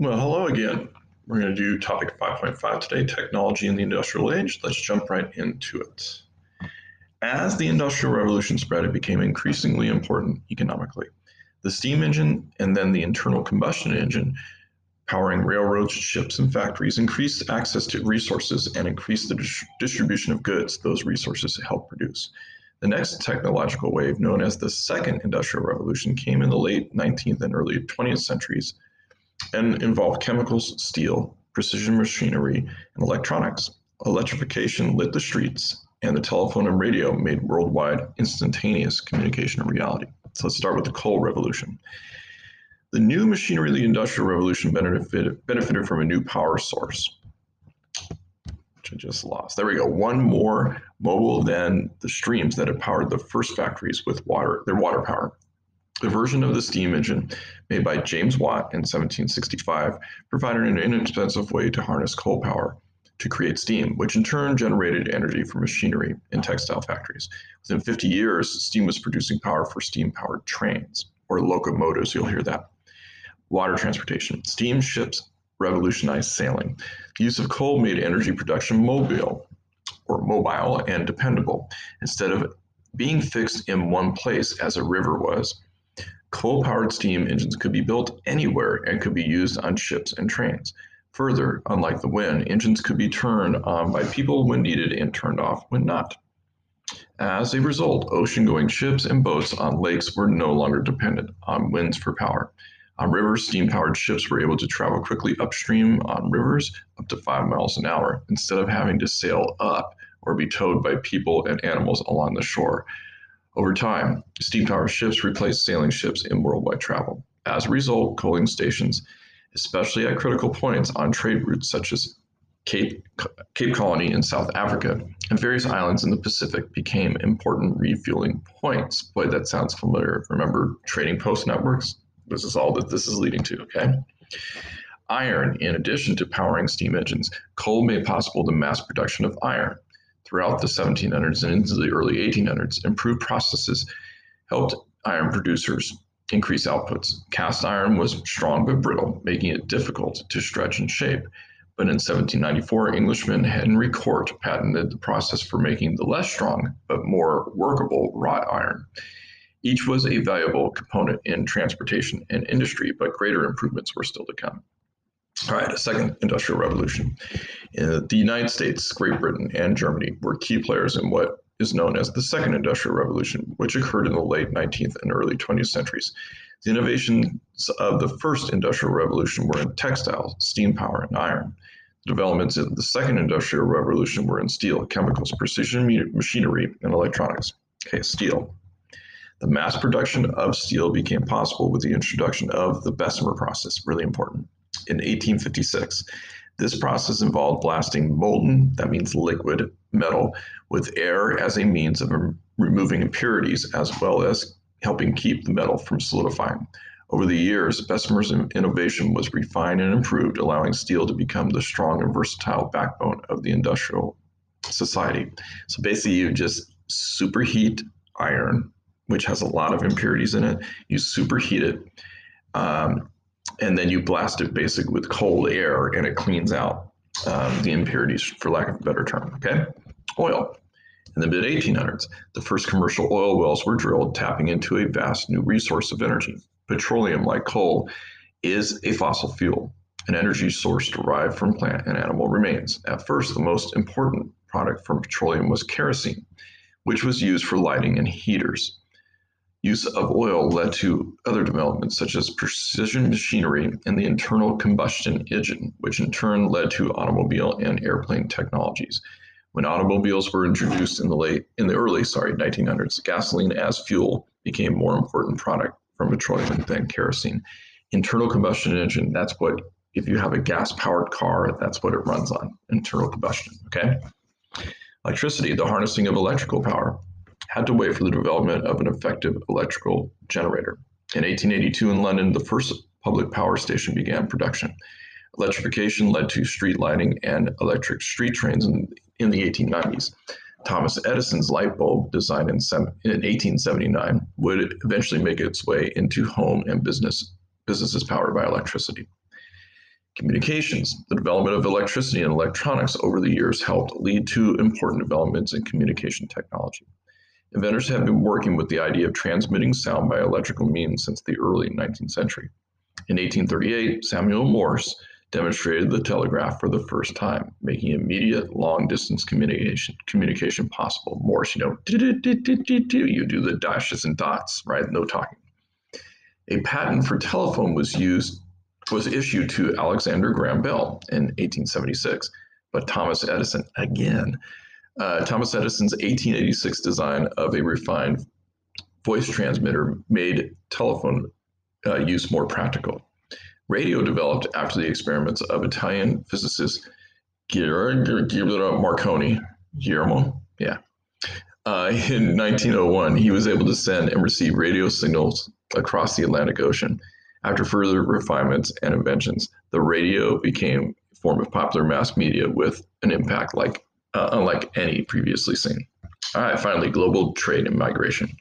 Well, hello again. We're going to do topic 5.5 today technology in the industrial age. Let's jump right into it. As the Industrial Revolution spread, it became increasingly important economically. The steam engine and then the internal combustion engine, powering railroads, ships, and factories, increased access to resources and increased the dis- distribution of goods those resources helped produce. The next technological wave, known as the Second Industrial Revolution, came in the late 19th and early 20th centuries and involved chemicals, steel, precision machinery, and electronics. Electrification lit the streets, and the telephone and radio made worldwide instantaneous communication a reality. So let's start with the coal revolution. The new machinery of the Industrial Revolution benefited, benefited from a new power source, which I just lost. There we go. One more mobile than the streams that had powered the first factories with water, their water power. The version of the steam engine made by James Watt in 1765 provided an inexpensive way to harness coal power to create steam, which in turn generated energy for machinery in textile factories. Within 50 years, steam was producing power for steam powered trains or locomotives, you'll hear that. Water transportation. Steamships revolutionized sailing. The use of coal made energy production mobile or mobile and dependable. Instead of being fixed in one place as a river was, coal powered steam engines could be built anywhere and could be used on ships and trains. Further, unlike the wind, engines could be turned on by people when needed and turned off when not. As a result, ocean going ships and boats on lakes were no longer dependent on winds for power. On rivers, steam powered ships were able to travel quickly upstream on rivers up to five miles an hour instead of having to sail up or be towed by people and animals along the shore. Over time, steam powered ships replaced sailing ships in worldwide travel. As a result, coaling stations, especially at critical points on trade routes such as Cape, Cape Colony in South Africa and various islands in the Pacific, became important refueling points. Boy, that sounds familiar. Remember trading post networks? This is all that this is leading to, okay? Iron, in addition to powering steam engines, coal made possible the mass production of iron. Throughout the 1700s and into the early 1800s, improved processes helped iron producers increase outputs. Cast iron was strong but brittle, making it difficult to stretch and shape. But in 1794, Englishman Henry Cort patented the process for making the less strong but more workable wrought iron. Each was a valuable component in transportation and industry, but greater improvements were still to come. All right, a second industrial revolution. In the United States, Great Britain, and Germany were key players in what is known as the Second Industrial Revolution, which occurred in the late 19th and early 20th centuries. The innovations of the First Industrial Revolution were in textiles, steam power, and iron. The developments in the Second Industrial Revolution were in steel, chemicals, precision machinery, and electronics. Okay, steel. The mass production of steel became possible with the introduction of the Bessemer process, really important, in 1856. This process involved blasting molten, that means liquid, metal with air as a means of removing impurities as well as helping keep the metal from solidifying. Over the years, Bessemer's innovation was refined and improved, allowing steel to become the strong and versatile backbone of the industrial society. So basically, you just superheat iron which has a lot of impurities in it. You superheat it, um, and then you blast it basically with cold air, and it cleans out um, the impurities, for lack of a better term. Okay, oil. In the mid 1800s, the first commercial oil wells were drilled, tapping into a vast new resource of energy. Petroleum, like coal, is a fossil fuel, an energy source derived from plant and animal remains. At first, the most important product from petroleum was kerosene, which was used for lighting and heaters. Use of oil led to other developments such as precision machinery and the internal combustion engine, which in turn led to automobile and airplane technologies. When automobiles were introduced in the late in the early sorry 1900s, gasoline as fuel became more important product from petroleum than kerosene. Internal combustion engine, that's what if you have a gas powered car, that's what it runs on, internal combustion, okay? Electricity, the harnessing of electrical power had to wait for the development of an effective electrical generator. In 1882 in London, the first public power station began production. Electrification led to street lighting and electric street trains in, in the 1890s. Thomas Edison's light bulb, designed in, in 1879, would eventually make its way into home and business businesses powered by electricity. Communications. The development of electricity and electronics over the years helped lead to important developments in communication technology. Inventors have been working with the idea of transmitting sound by electrical means since the early 19th century. In 1838, Samuel Morse demonstrated the telegraph for the first time, making immediate long distance communication communication possible. Morse, you know, you do the dashes and dots, right? No talking. A patent for telephone was used was issued to Alexander Graham Bell in 1876, but Thomas Edison again. Uh, Thomas Edison's 1886 design of a refined voice transmitter made telephone uh, use more practical. Radio developed after the experiments of Italian physicist Guillermo Marconi. Guillermo, yeah. Uh, in 1901, he was able to send and receive radio signals across the Atlantic Ocean. After further refinements and inventions, the radio became a form of popular mass media with an impact like uh, unlike any previously seen. All right, finally, global trade and migration.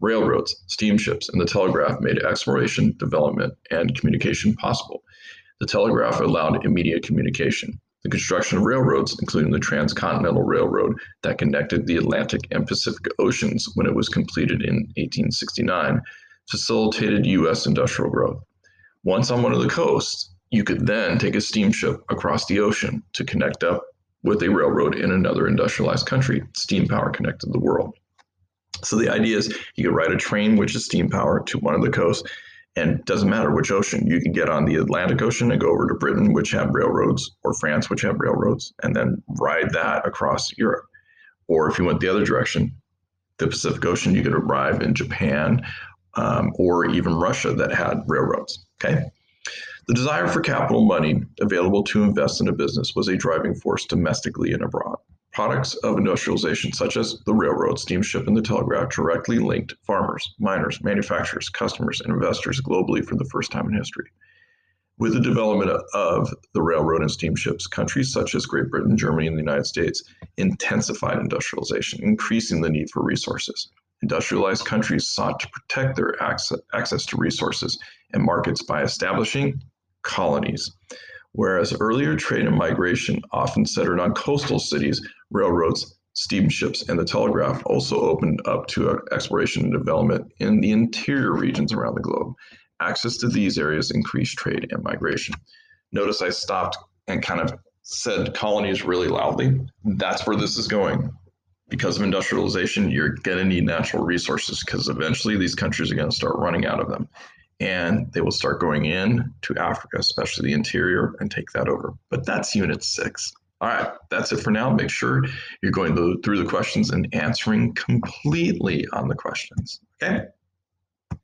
Railroads, steamships, and the telegraph made exploration, development, and communication possible. The telegraph allowed immediate communication. The construction of railroads, including the Transcontinental Railroad that connected the Atlantic and Pacific Oceans when it was completed in 1869, facilitated U.S. industrial growth. Once on one of the coasts, you could then take a steamship across the ocean to connect up with a railroad in another industrialized country. Steam power connected the world. So the idea is you could ride a train which is steam power to one of the coasts, and doesn't matter which ocean. You can get on the Atlantic Ocean and go over to Britain, which have railroads, or France, which have railroads, and then ride that across Europe. Or if you went the other direction, the Pacific Ocean, you could arrive in Japan um, or even Russia that had railroads. Okay. The desire for capital money available to invest in a business was a driving force domestically and abroad. Products of industrialization, such as the railroad, steamship, and the telegraph, directly linked farmers, miners, manufacturers, customers, and investors globally for the first time in history. With the development of the railroad and steamships, countries such as Great Britain, Germany, and the United States intensified industrialization, increasing the need for resources. Industrialized countries sought to protect their access to resources and markets by establishing colonies. Whereas earlier trade and migration often centered on coastal cities, railroads, steamships, and the telegraph also opened up to exploration and development in the interior regions around the globe. Access to these areas increased trade and migration. Notice I stopped and kind of said colonies really loudly. That's where this is going. Because of industrialization, you're going to need natural resources because eventually these countries are going to start running out of them and they will start going in to Africa, especially the interior, and take that over. But that's unit six. All right, that's it for now. Make sure you're going through the questions and answering completely on the questions. Okay.